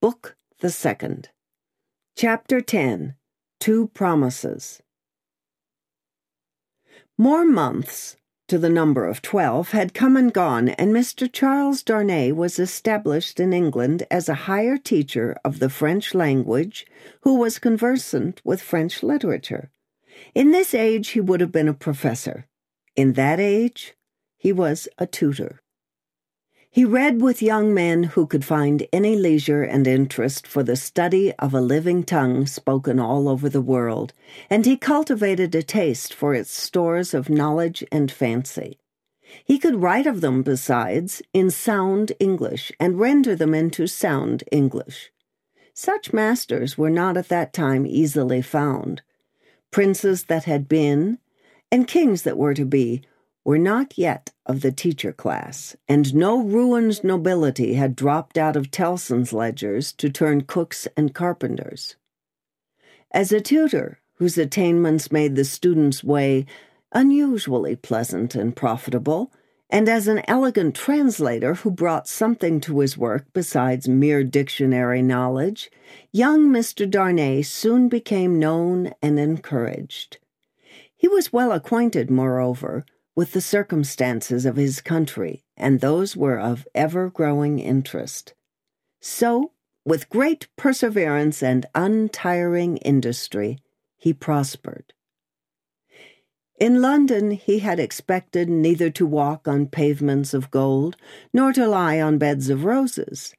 Book the Second. Chapter 10 Two Promises. More months, to the number of twelve, had come and gone, and Mr. Charles Darnay was established in England as a higher teacher of the French language who was conversant with French literature. In this age, he would have been a professor. In that age, he was a tutor. He read with young men who could find any leisure and interest for the study of a living tongue spoken all over the world, and he cultivated a taste for its stores of knowledge and fancy. He could write of them, besides, in sound English, and render them into sound English. Such masters were not at that time easily found. Princes that had been, and kings that were to be, were not yet of the teacher class, and no ruined nobility had dropped out of Tellson's ledgers to turn cooks and carpenters. As a tutor, whose attainments made the student's way unusually pleasant and profitable, and as an elegant translator who brought something to his work besides mere dictionary knowledge, young Mr. Darnay soon became known and encouraged. He was well acquainted, moreover, with the circumstances of his country, and those were of ever growing interest. So, with great perseverance and untiring industry, he prospered. In London, he had expected neither to walk on pavements of gold nor to lie on beds of roses.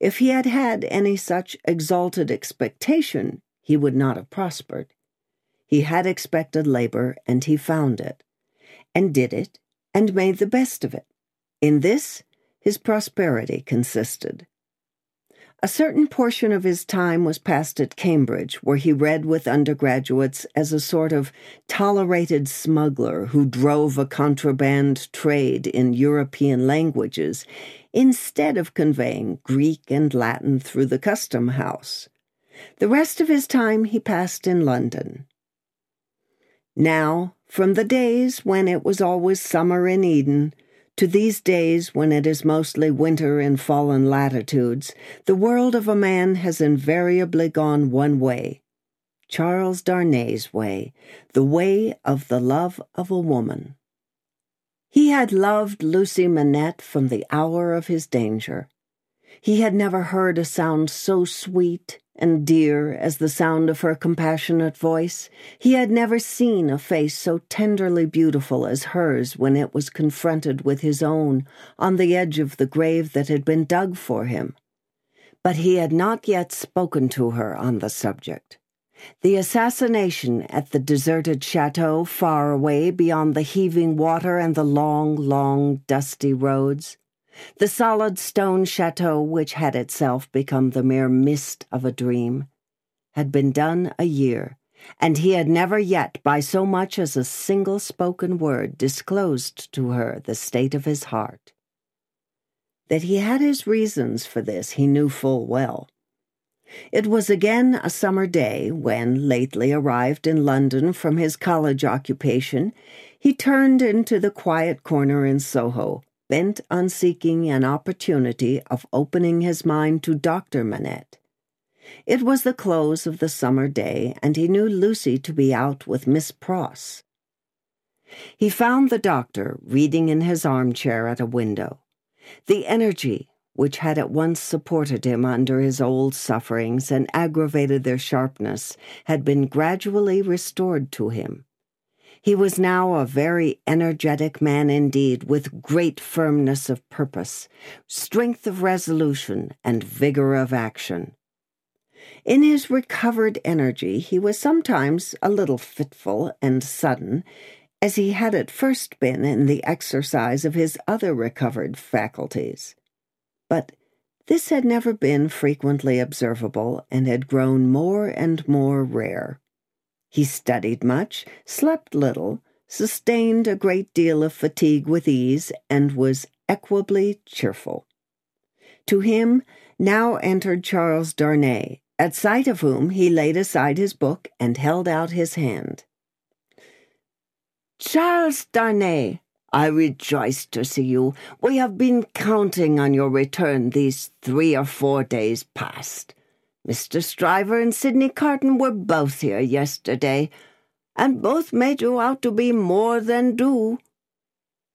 If he had had any such exalted expectation, he would not have prospered. He had expected labor, and he found it and did it, and made the best of it. In this, his prosperity consisted. A certain portion of his time was passed at Cambridge, where he read with undergraduates as a sort of tolerated smuggler who drove a contraband trade in European languages instead of conveying Greek and Latin through the custom house. The rest of his time he passed in London. Now, from the days when it was always summer in Eden, to these days when it is mostly winter in fallen latitudes, the world of a man has invariably gone one way Charles Darnay's way, the way of the love of a woman. He had loved Lucy Manette from the hour of his danger. He had never heard a sound so sweet and dear as the sound of her compassionate voice. He had never seen a face so tenderly beautiful as hers when it was confronted with his own on the edge of the grave that had been dug for him. But he had not yet spoken to her on the subject. The assassination at the deserted chateau far away beyond the heaving water and the long, long, dusty roads, the solid stone chateau, which had itself become the mere mist of a dream, had been done a year, and he had never yet, by so much as a single spoken word, disclosed to her the state of his heart. That he had his reasons for this he knew full well. It was again a summer day when, lately arrived in London from his college occupation, he turned into the quiet corner in Soho bent on seeking an opportunity of opening his mind to Dr. Manette. It was the close of the summer day, and he knew Lucy to be out with Miss Pross. He found the doctor reading in his armchair at a window. The energy which had at once supported him under his old sufferings and aggravated their sharpness had been gradually restored to him. He was now a very energetic man indeed, with great firmness of purpose, strength of resolution, and vigor of action. In his recovered energy, he was sometimes a little fitful and sudden, as he had at first been in the exercise of his other recovered faculties. But this had never been frequently observable and had grown more and more rare. He studied much, slept little, sustained a great deal of fatigue with ease, and was equably cheerful. To him now entered Charles Darnay, at sight of whom he laid aside his book and held out his hand. Charles Darnay, I rejoice to see you. We have been counting on your return these three or four days past. Mr. Stryver and Sydney Carton were both here yesterday, and both made you out to be more than due.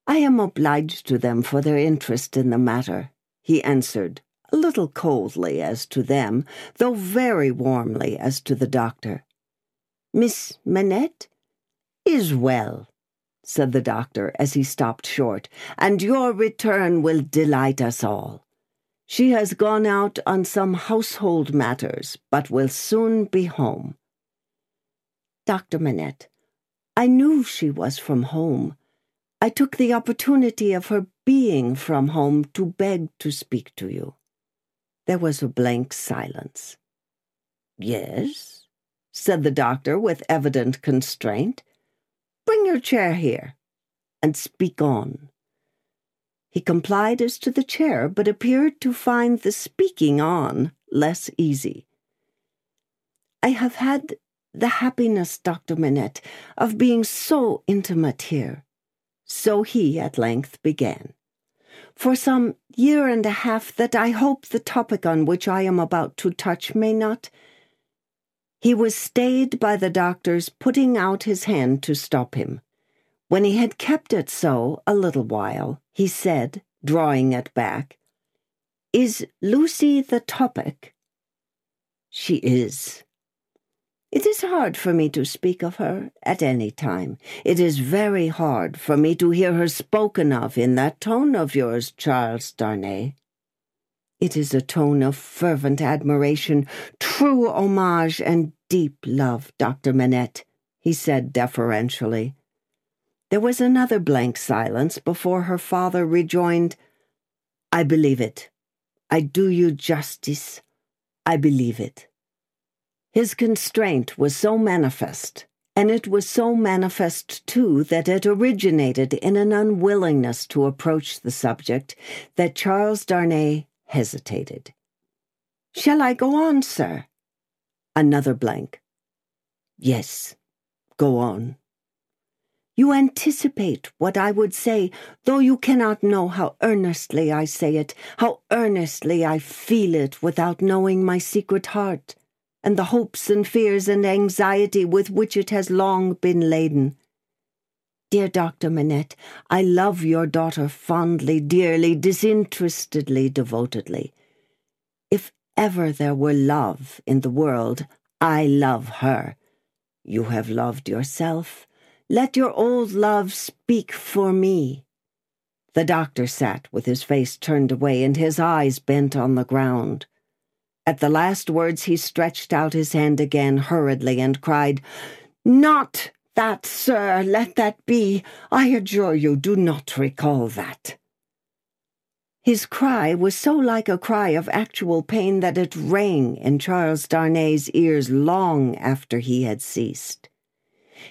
I am obliged to them for their interest in the matter, he answered, a little coldly as to them, though very warmly as to the doctor. Miss Manette is well, said the doctor as he stopped short, and your return will delight us all. She has gone out on some household matters, but will soon be home. Dr. Manette, I knew she was from home. I took the opportunity of her being from home to beg to speak to you. There was a blank silence. Yes, said the doctor with evident constraint. Bring your chair here, and speak on. He complied as to the chair, but appeared to find the speaking on less easy. I have had the happiness, Dr. Manette, of being so intimate here. So he at length began. For some year and a half that I hope the topic on which I am about to touch may not he was stayed by the doctor's putting out his hand to stop him. When he had kept it so a little while, he said, drawing it back, Is Lucy the topic? She is. It is hard for me to speak of her at any time. It is very hard for me to hear her spoken of in that tone of yours, Charles Darnay. It is a tone of fervent admiration, true homage, and deep love, Dr. Manette, he said deferentially. There was another blank silence before her father rejoined, I believe it. I do you justice. I believe it. His constraint was so manifest, and it was so manifest, too, that it originated in an unwillingness to approach the subject that Charles Darnay hesitated. Shall I go on, sir? Another blank. Yes, go on. You anticipate what I would say, though you cannot know how earnestly I say it, how earnestly I feel it without knowing my secret heart, and the hopes and fears and anxiety with which it has long been laden. Dear Dr. Manette, I love your daughter fondly, dearly, disinterestedly, devotedly. If ever there were love in the world, I love her. You have loved yourself. Let your old love speak for me. The doctor sat with his face turned away and his eyes bent on the ground. At the last words, he stretched out his hand again hurriedly and cried, Not that, sir, let that be. I adjure you, do not recall that. His cry was so like a cry of actual pain that it rang in Charles Darnay's ears long after he had ceased.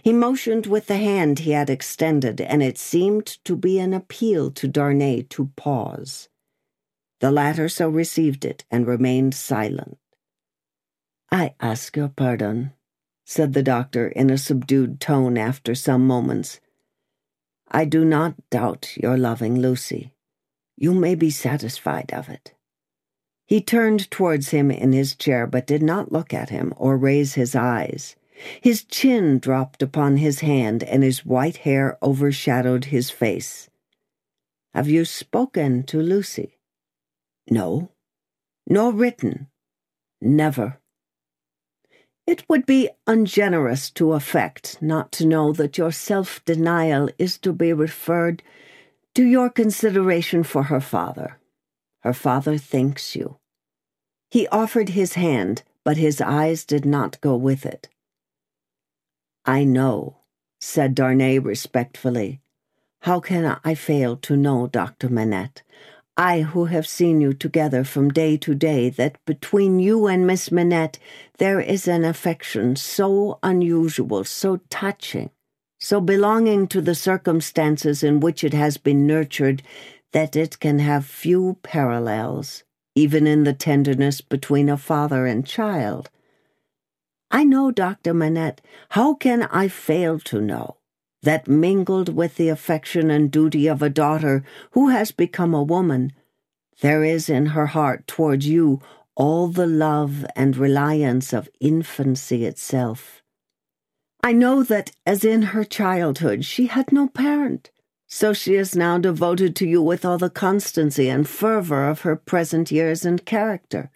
He motioned with the hand he had extended, and it seemed to be an appeal to Darnay to pause. The latter so received it and remained silent. I ask your pardon, said the doctor in a subdued tone after some moments. I do not doubt your loving Lucy. You may be satisfied of it. He turned towards him in his chair, but did not look at him or raise his eyes. His chin dropped upon his hand, and his white hair overshadowed his face. Have you spoken to Lucy? No. Nor written? Never. It would be ungenerous to affect not to know that your self denial is to be referred to your consideration for her father. Her father thanks you. He offered his hand, but his eyes did not go with it. I know, said Darnay respectfully. How can I fail to know, Dr. Manette? I who have seen you together from day to day, that between you and Miss Manette there is an affection so unusual, so touching, so belonging to the circumstances in which it has been nurtured, that it can have few parallels, even in the tenderness between a father and child. I know, Dr. Manette, how can I fail to know? that mingled with the affection and duty of a daughter who has become a woman, there is in her heart towards you all the love and reliance of infancy itself. I know that, as in her childhood, she had no parent, so she is now devoted to you with all the constancy and fervor of her present years and character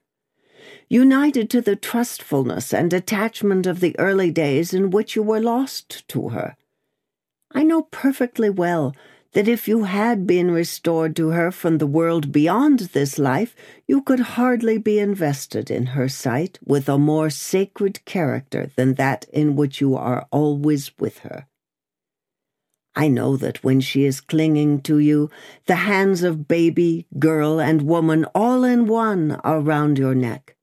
united to the trustfulness and attachment of the early days in which you were lost to her. I know perfectly well that if you had been restored to her from the world beyond this life, you could hardly be invested in her sight with a more sacred character than that in which you are always with her. I know that when she is clinging to you, the hands of baby, girl, and woman all in one are round your neck.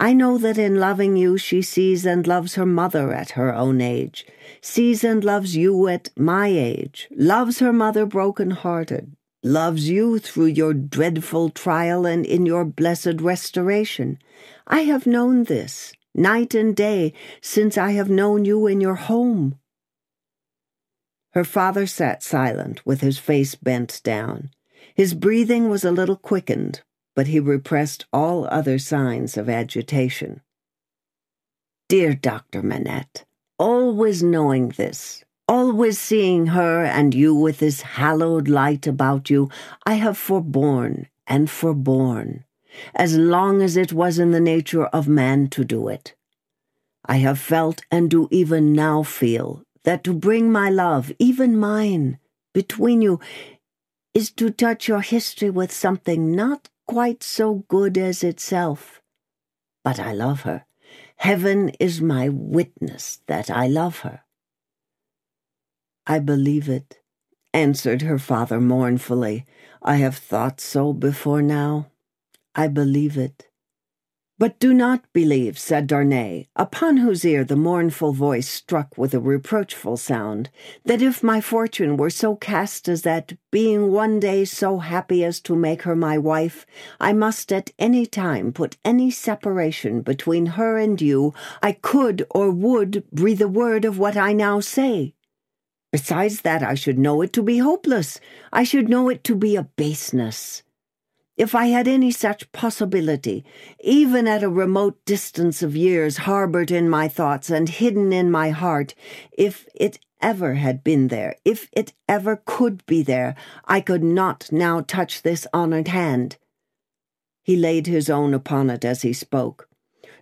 I know that in loving you she sees and loves her mother at her own age, sees and loves you at my age, loves her mother broken hearted, loves you through your dreadful trial and in your blessed restoration. I have known this, night and day, since I have known you in your home. Her father sat silent, with his face bent down. His breathing was a little quickened, but he repressed all other signs of agitation. Dear Dr. Manette, always knowing this, always seeing her and you with this hallowed light about you, I have forborne and forborne, as long as it was in the nature of man to do it. I have felt and do even now feel that to bring my love, even mine, between you is to touch your history with something not quite so good as itself. But I love her. Heaven is my witness that I love her. I believe it, answered her father mournfully. I have thought so before now. I believe it. But do not believe, said Darnay, upon whose ear the mournful voice struck with a reproachful sound, that if my fortune were so cast as that, being one day so happy as to make her my wife, I must at any time put any separation between her and you, I could or would breathe a word of what I now say. Besides that, I should know it to be hopeless. I should know it to be a baseness. If I had any such possibility, even at a remote distance of years harbored in my thoughts and hidden in my heart, if it ever had been there, if it ever could be there, I could not now touch this honored hand. He laid his own upon it as he spoke.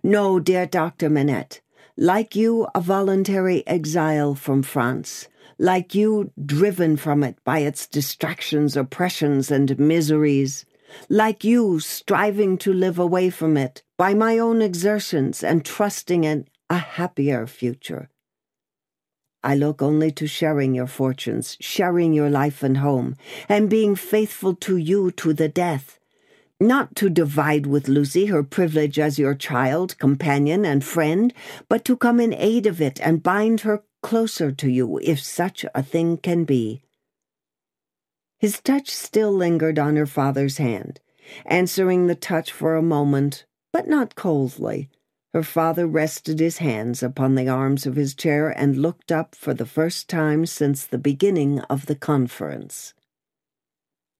No, dear Dr. Manette, like you, a voluntary exile from France, like you, driven from it by its distractions, oppressions, and miseries like you, striving to live away from it by my own exertions and trusting in a happier future. I look only to sharing your fortunes, sharing your life and home, and being faithful to you to the death. Not to divide with Lucy her privilege as your child, companion, and friend, but to come in aid of it and bind her closer to you, if such a thing can be. His touch still lingered on her father's hand, answering the touch for a moment, but not coldly. Her father rested his hands upon the arms of his chair and looked up for the first time since the beginning of the conference.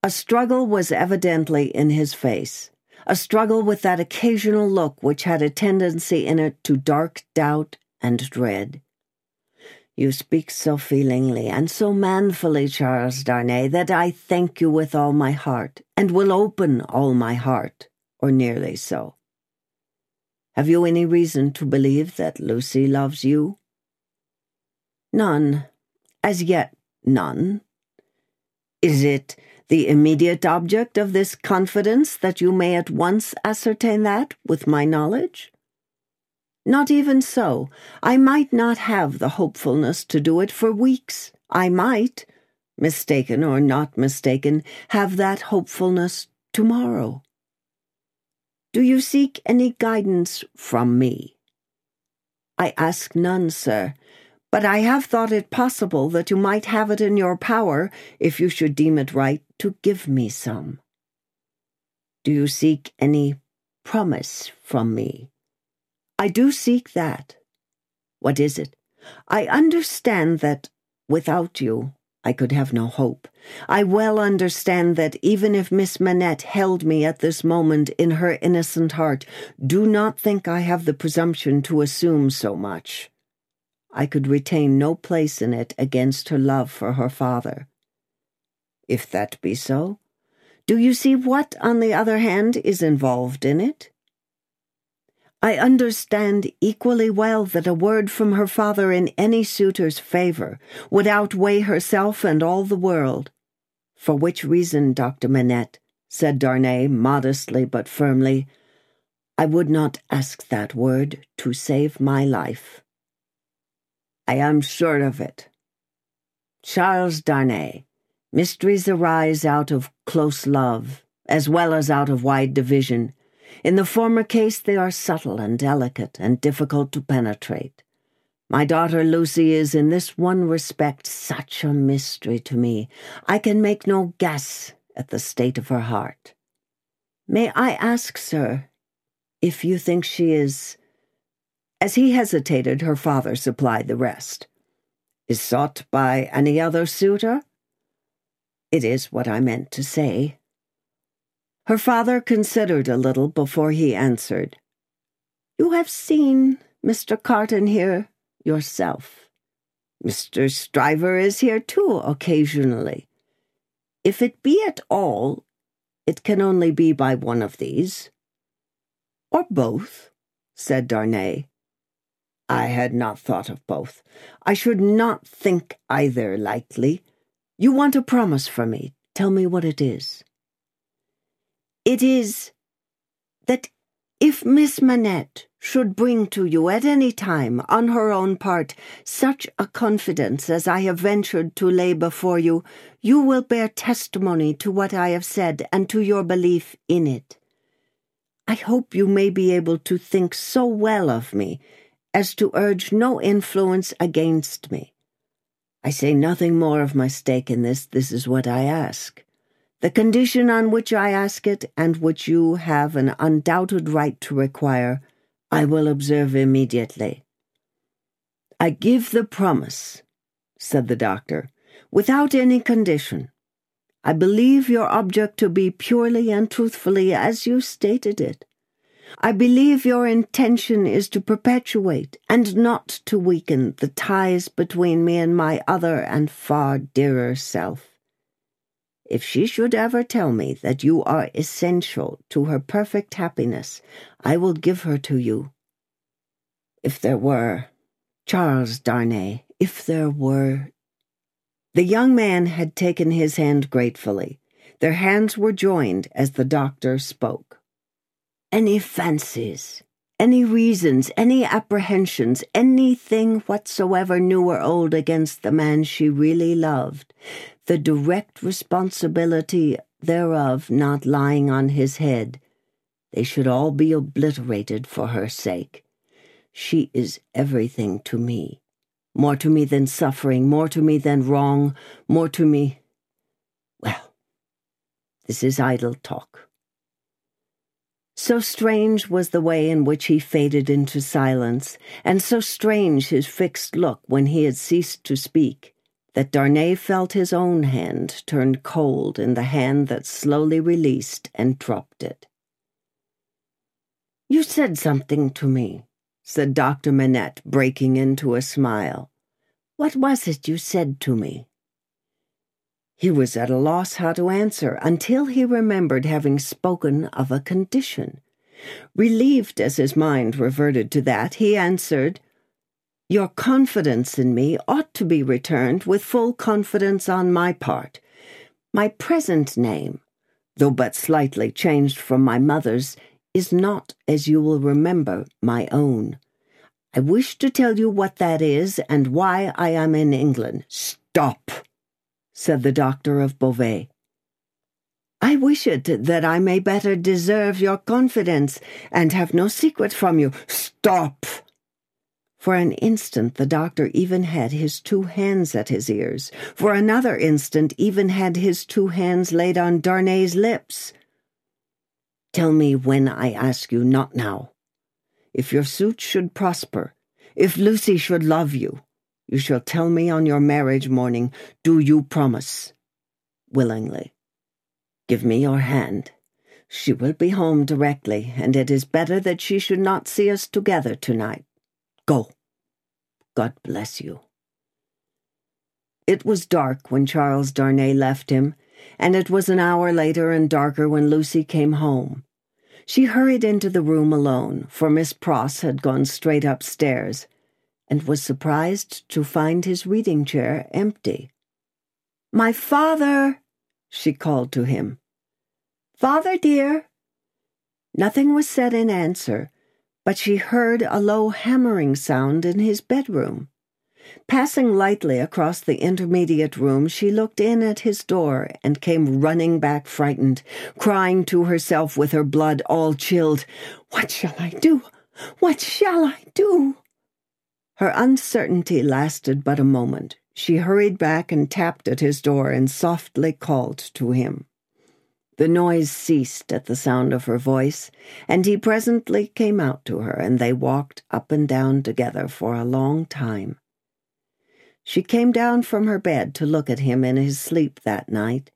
A struggle was evidently in his face, a struggle with that occasional look which had a tendency in it to dark doubt and dread. You speak so feelingly and so manfully, Charles Darnay, that I thank you with all my heart, and will open all my heart, or nearly so. Have you any reason to believe that Lucy loves you? None. As yet, none. Is it the immediate object of this confidence that you may at once ascertain that with my knowledge? Not even so. I might not have the hopefulness to do it for weeks. I might, mistaken or not mistaken, have that hopefulness tomorrow. Do you seek any guidance from me? I ask none, sir, but I have thought it possible that you might have it in your power, if you should deem it right, to give me some. Do you seek any promise from me? I do seek that. What is it? I understand that without you, I could have no hope. I well understand that even if Miss Manette held me at this moment in her innocent heart, do not think I have the presumption to assume so much. I could retain no place in it against her love for her father. If that be so, do you see what, on the other hand, is involved in it? I understand equally well that a word from her father in any suitor's favor would outweigh herself and all the world. For which reason, Dr. Manette, said Darnay modestly but firmly, I would not ask that word to save my life. I am sure of it. Charles Darnay, mysteries arise out of close love, as well as out of wide division, in the former case, they are subtle and delicate and difficult to penetrate. My daughter Lucy is in this one respect such a mystery to me. I can make no guess at the state of her heart. May I ask, sir, if you think she is. As he hesitated, her father supplied the rest. Is sought by any other suitor? It is what I meant to say, her father considered a little before he answered. You have seen Mr. Carton here yourself. Mr. Stryver is here too occasionally. If it be at all, it can only be by one of these. Or both, said Darnay. I had not thought of both. I should not think either likely. You want a promise from me. Tell me what it is. It is that if Miss Manette should bring to you at any time, on her own part, such a confidence as I have ventured to lay before you, you will bear testimony to what I have said and to your belief in it. I hope you may be able to think so well of me as to urge no influence against me. I say nothing more of my stake in this, this is what I ask. The condition on which I ask it, and which you have an undoubted right to require, I will observe immediately. I give the promise, said the doctor, without any condition. I believe your object to be purely and truthfully as you stated it. I believe your intention is to perpetuate and not to weaken the ties between me and my other and far dearer self. If she should ever tell me that you are essential to her perfect happiness, I will give her to you. If there were, Charles Darnay, if there were. The young man had taken his hand gratefully. Their hands were joined as the doctor spoke. Any fancies, any reasons, any apprehensions, anything whatsoever new or old against the man she really loved, the direct responsibility thereof not lying on his head. They should all be obliterated for her sake. She is everything to me. More to me than suffering, more to me than wrong, more to me. Well, this is idle talk. So strange was the way in which he faded into silence, and so strange his fixed look when he had ceased to speak that Darnay felt his own hand turn cold in the hand that slowly released and dropped it. You said something to me, said Dr. Manette, breaking into a smile. What was it you said to me? He was at a loss how to answer until he remembered having spoken of a condition. Relieved as his mind reverted to that, he answered, your confidence in me ought to be returned with full confidence on my part. My present name, though but slightly changed from my mother's, is not, as you will remember, my own. I wish to tell you what that is and why I am in England. Stop, said the doctor of Beauvais. I wish it that I may better deserve your confidence and have no secret from you. Stop, for an instant, the doctor even had his two hands at his ears. For another instant, even had his two hands laid on Darnay's lips. Tell me when I ask you, not now. If your suit should prosper, if Lucy should love you, You shall tell me on your marriage morning. Do you promise? Willingly. Give me your hand. She will be home directly, and it is better that she should not see us together tonight. Go. God bless you. It was dark when Charles Darnay left him, and it was an hour later and darker when Lucy came home. She hurried into the room alone, for Miss Pross had gone straight upstairs, and was surprised to find his reading chair empty. My father! she called to him. Father, dear! Nothing was said in answer, but she heard a low hammering sound in his bedroom. Passing lightly across the intermediate room, she looked in at his door and came running back frightened, crying to herself with her blood all chilled, What shall I do? What shall I do? Her uncertainty lasted but a moment. She hurried back and tapped at his door and softly called to him. The noise ceased at the sound of her voice, and he presently came out to her, and they walked up and down together for a long time. She came down from her bed to look at him in his sleep that night.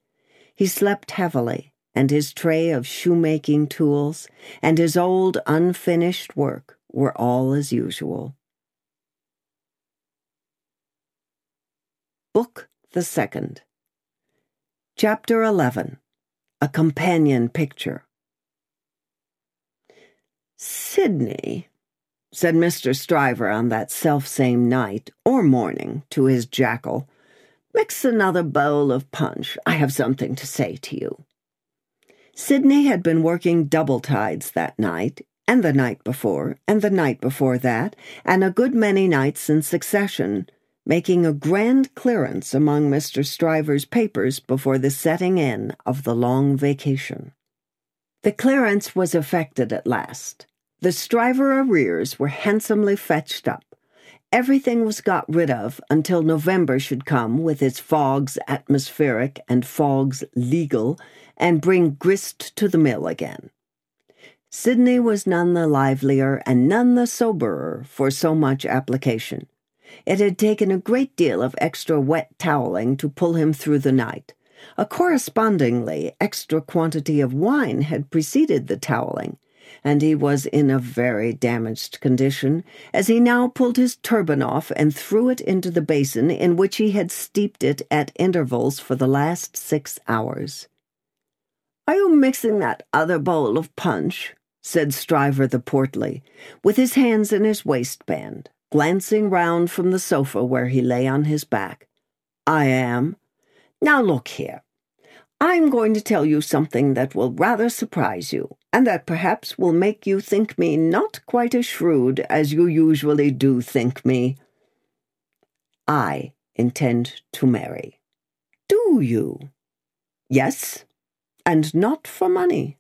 He slept heavily, and his tray of shoemaking tools and his old unfinished work were all as usual. Book the Second Chapter 11 A Companion Picture Sydney said Mr. Stryver on that self-same night, or morning, to his jackal. Mix another bowl of punch. I have something to say to you. Sydney had been working double tides that night, and the night before, and the night before that, and a good many nights in succession, making a grand clearance among Mr. Stryver's papers before the setting in of the long vacation. The clearance was effected at last. The Stryver arrears were handsomely fetched up. Everything was got rid of until November should come with its fogs atmospheric and fogs legal and bring grist to the mill again. Sydney was none the livelier and none the soberer for so much application. It had taken a great deal of extra wet toweling to pull him through the night. A correspondingly extra quantity of wine had preceded the toweling, and he was in a very damaged condition, as he now pulled his turban off and threw it into the basin in which he had steeped it at intervals for the last six hours. Are you mixing that other bowl of punch? said Stryver the portly, with his hands in his waistband, glancing round from the sofa where he lay on his back. I am. Now look here. I'm going to tell you something that will rather surprise you, and that perhaps will make you think me not quite as shrewd as you usually do think me. I intend to marry. Do you? Yes, and not for money.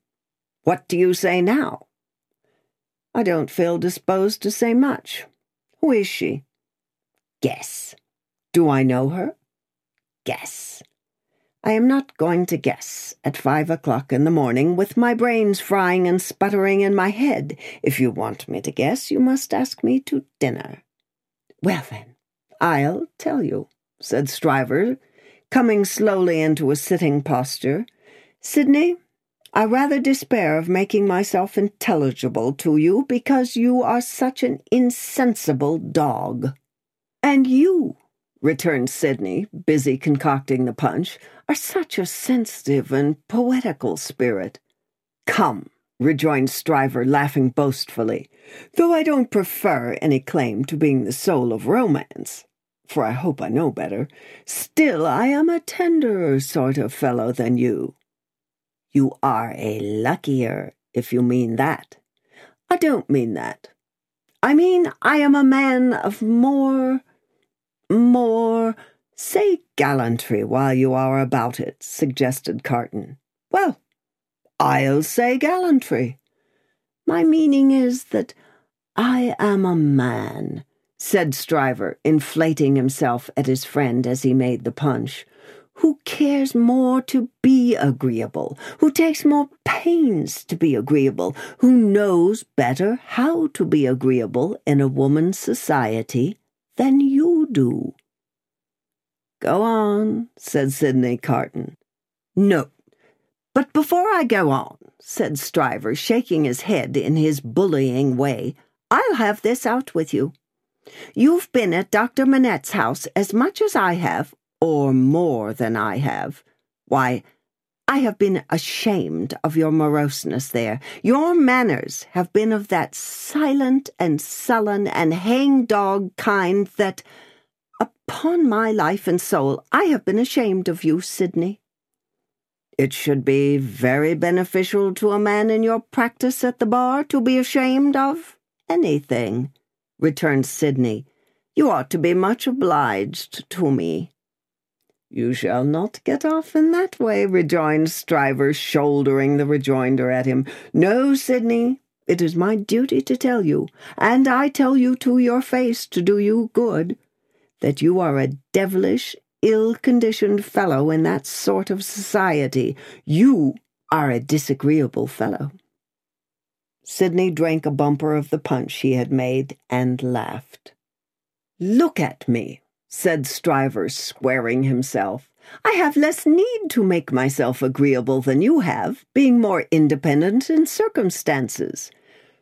What do you say now? I don't feel disposed to say much. Who is she? Guess. Do I know her? Guess. I am not going to guess at five o'clock in the morning with my brains frying and sputtering in my head. If you want me to guess, you must ask me to dinner. Well, then, I'll tell you, said Stryver, coming slowly into a sitting posture. Sydney, I rather despair of making myself intelligible to you because you are such an insensible dog. And you, returned Sydney, busy concocting the punch, are such a sensitive and poetical spirit. Come, rejoined Stryver, laughing boastfully, though I don't prefer any claim to being the soul of romance, for I hope I know better, still I am a tenderer sort of fellow than you. You are a luckier, if you mean that. I don't mean that. I mean I am a man of more more. Say gallantry while you are about it, suggested Carton. Well, I'll say gallantry. My meaning is that I am a man, said Stryver, inflating himself at his friend as he made the punch, who cares more to be agreeable, who takes more pains to be agreeable, who knows better how to be agreeable in a woman's society than you do. Go on, said Sydney Carton. No. But before I go on, said Stryver, shaking his head in his bullying way, I'll have this out with you. You've been at Dr. Manette's house as much as I have, or more than I have. Why, I have been ashamed of your moroseness there. Your manners have been of that silent and sullen and hangdog kind that, upon my life and soul, I have been ashamed of you, Sydney. It should be very beneficial to a man in your practice at the bar to be ashamed of anything, returned Sydney. You ought to be much obliged to me. You shall not get off in that way, rejoined Stryver, shouldering the rejoinder at him. No, Sydney, it is my duty to tell you, and I tell you to your face to do you good, that you are a devilish, ill-conditioned fellow in that sort of society. You are a disagreeable fellow. Sydney drank a bumper of the punch he had made and laughed. Look at me, said Stryver, squaring himself. I have less need to make myself agreeable than you have, being more independent in circumstances.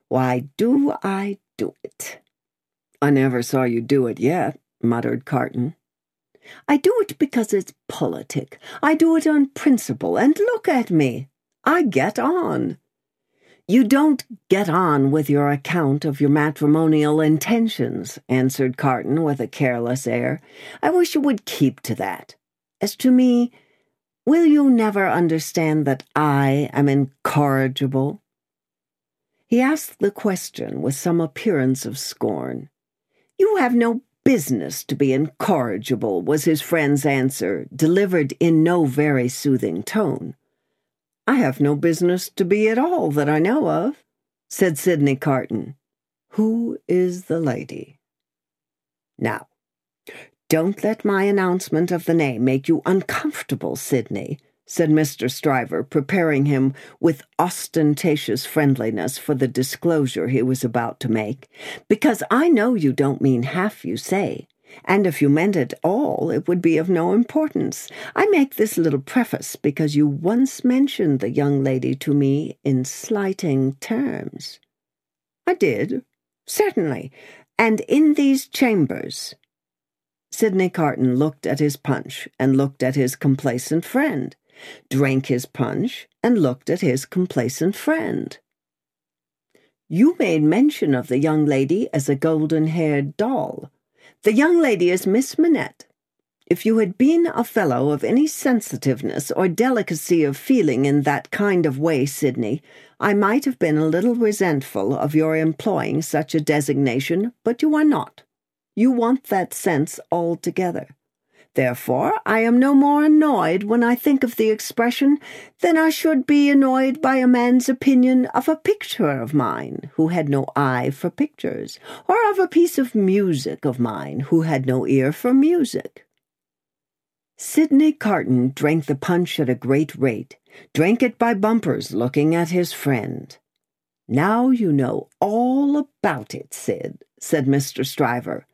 Why do I do it? I never saw you do it yet, muttered Carton. I do it because it's politic. I do it on principle, and look at me. I get on. You don't get on with your account of your matrimonial intentions, answered Carton with a careless air. I wish you would keep to that. As to me, will you never understand that I am incorrigible? He asked the question with some appearance of scorn. You have no business to be incorrigible, was his friend's answer, delivered in no very soothing tone. I have no business to be at all that I know of, said Sydney Carton. Who is the lady? Now, don't let my announcement of the name make you uncomfortable, Sydney, said Mr. Stryver, preparing him with ostentatious friendliness for the disclosure he was about to make, because I know you don't mean half you say and if you meant it all, it would be of no importance. I make this little preface because you once mentioned the young lady to me in slighting terms. I did, certainly, and in these chambers. Sydney Carton looked at his punch and looked at his complacent friend, drank his punch and looked at his complacent friend. You made mention of the young lady as a golden haired doll the young lady is Miss Manette. If you had been a fellow of any sensitiveness or delicacy of feeling in that kind of way, Sydney, I might have been a little resentful of your employing such a designation, but you are not. You want that sense altogether. Therefore, I am no more annoyed when I think of the expression than I should be annoyed by a man's opinion of a picture of mine who had no eye for pictures, or of a piece of music of mine who had no ear for music. Sydney Carton drank the punch at a great rate, drank it by bumpers, looking at his friend. Now you know all about it, Syd, said Mr. Stryver.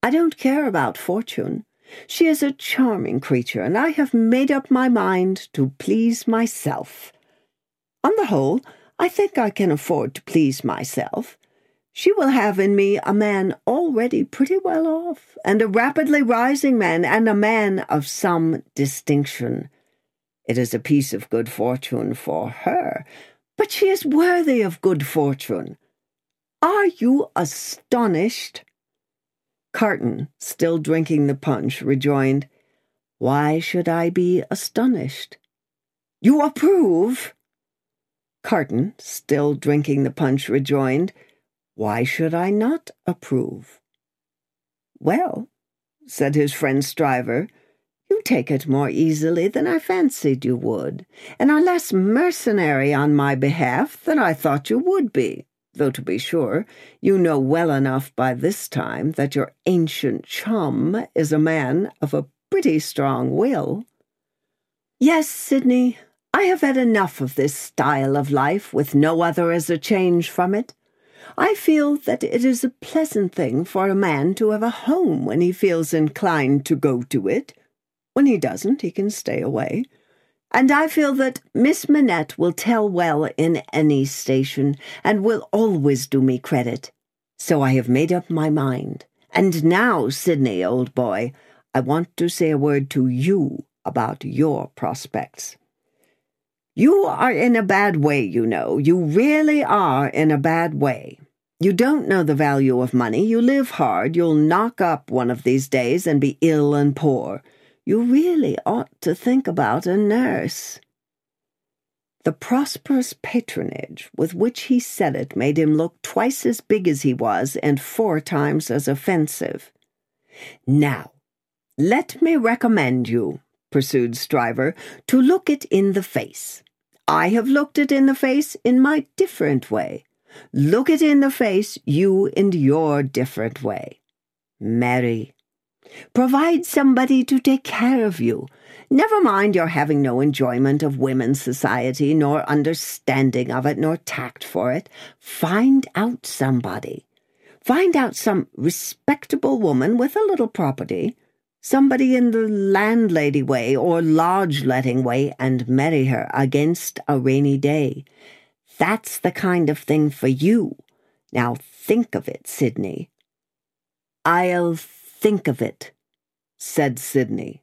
I don't care about fortune. She is a charming creature, and I have made up my mind to please myself. On the whole, I think I can afford to please myself. She will have in me a man already pretty well off, and a rapidly rising man, and a man of some distinction. It is a piece of good fortune for her, but she is worthy of good fortune. Are you astonished? Carton, still drinking the punch, rejoined, Why should I be astonished? You approve? Carton, still drinking the punch, rejoined, Why should I not approve? Well, said his friend Stryver, you take it more easily than I fancied you would, and are less mercenary on my behalf than I thought you would be though to be sure, you know well enough by this time that your ancient chum is a man of a pretty strong will. Yes, Sydney, I have had enough of this style of life with no other as a change from it. I feel that it is a pleasant thing for a man to have a home when he feels inclined to go to it. When he doesn't, he can stay away. And I feel that Miss Manette will tell well in any station, and will always do me credit. So I have made up my mind. And now, Sydney, old boy, I want to say a word to you about your prospects. You are in a bad way, you know. You really are in a bad way. You don't know the value of money. You live hard. You'll knock up one of these days and be ill and poor. You really ought to think about a nurse. The prosperous patronage with which he said it made him look twice as big as he was and four times as offensive. Now, let me recommend you, pursued Stryver, to look it in the face. I have looked it in the face in my different way. Look it in the face, you in your different way. Marry. Provide somebody to take care of you. Never mind your having no enjoyment of women's society, nor understanding of it, nor tact for it. Find out somebody. Find out some respectable woman with a little property somebody in the landlady way or lodge letting way and marry her against a rainy day. That's the kind of thing for you. Now think of it, Sydney. I'll think of it, said Sydney.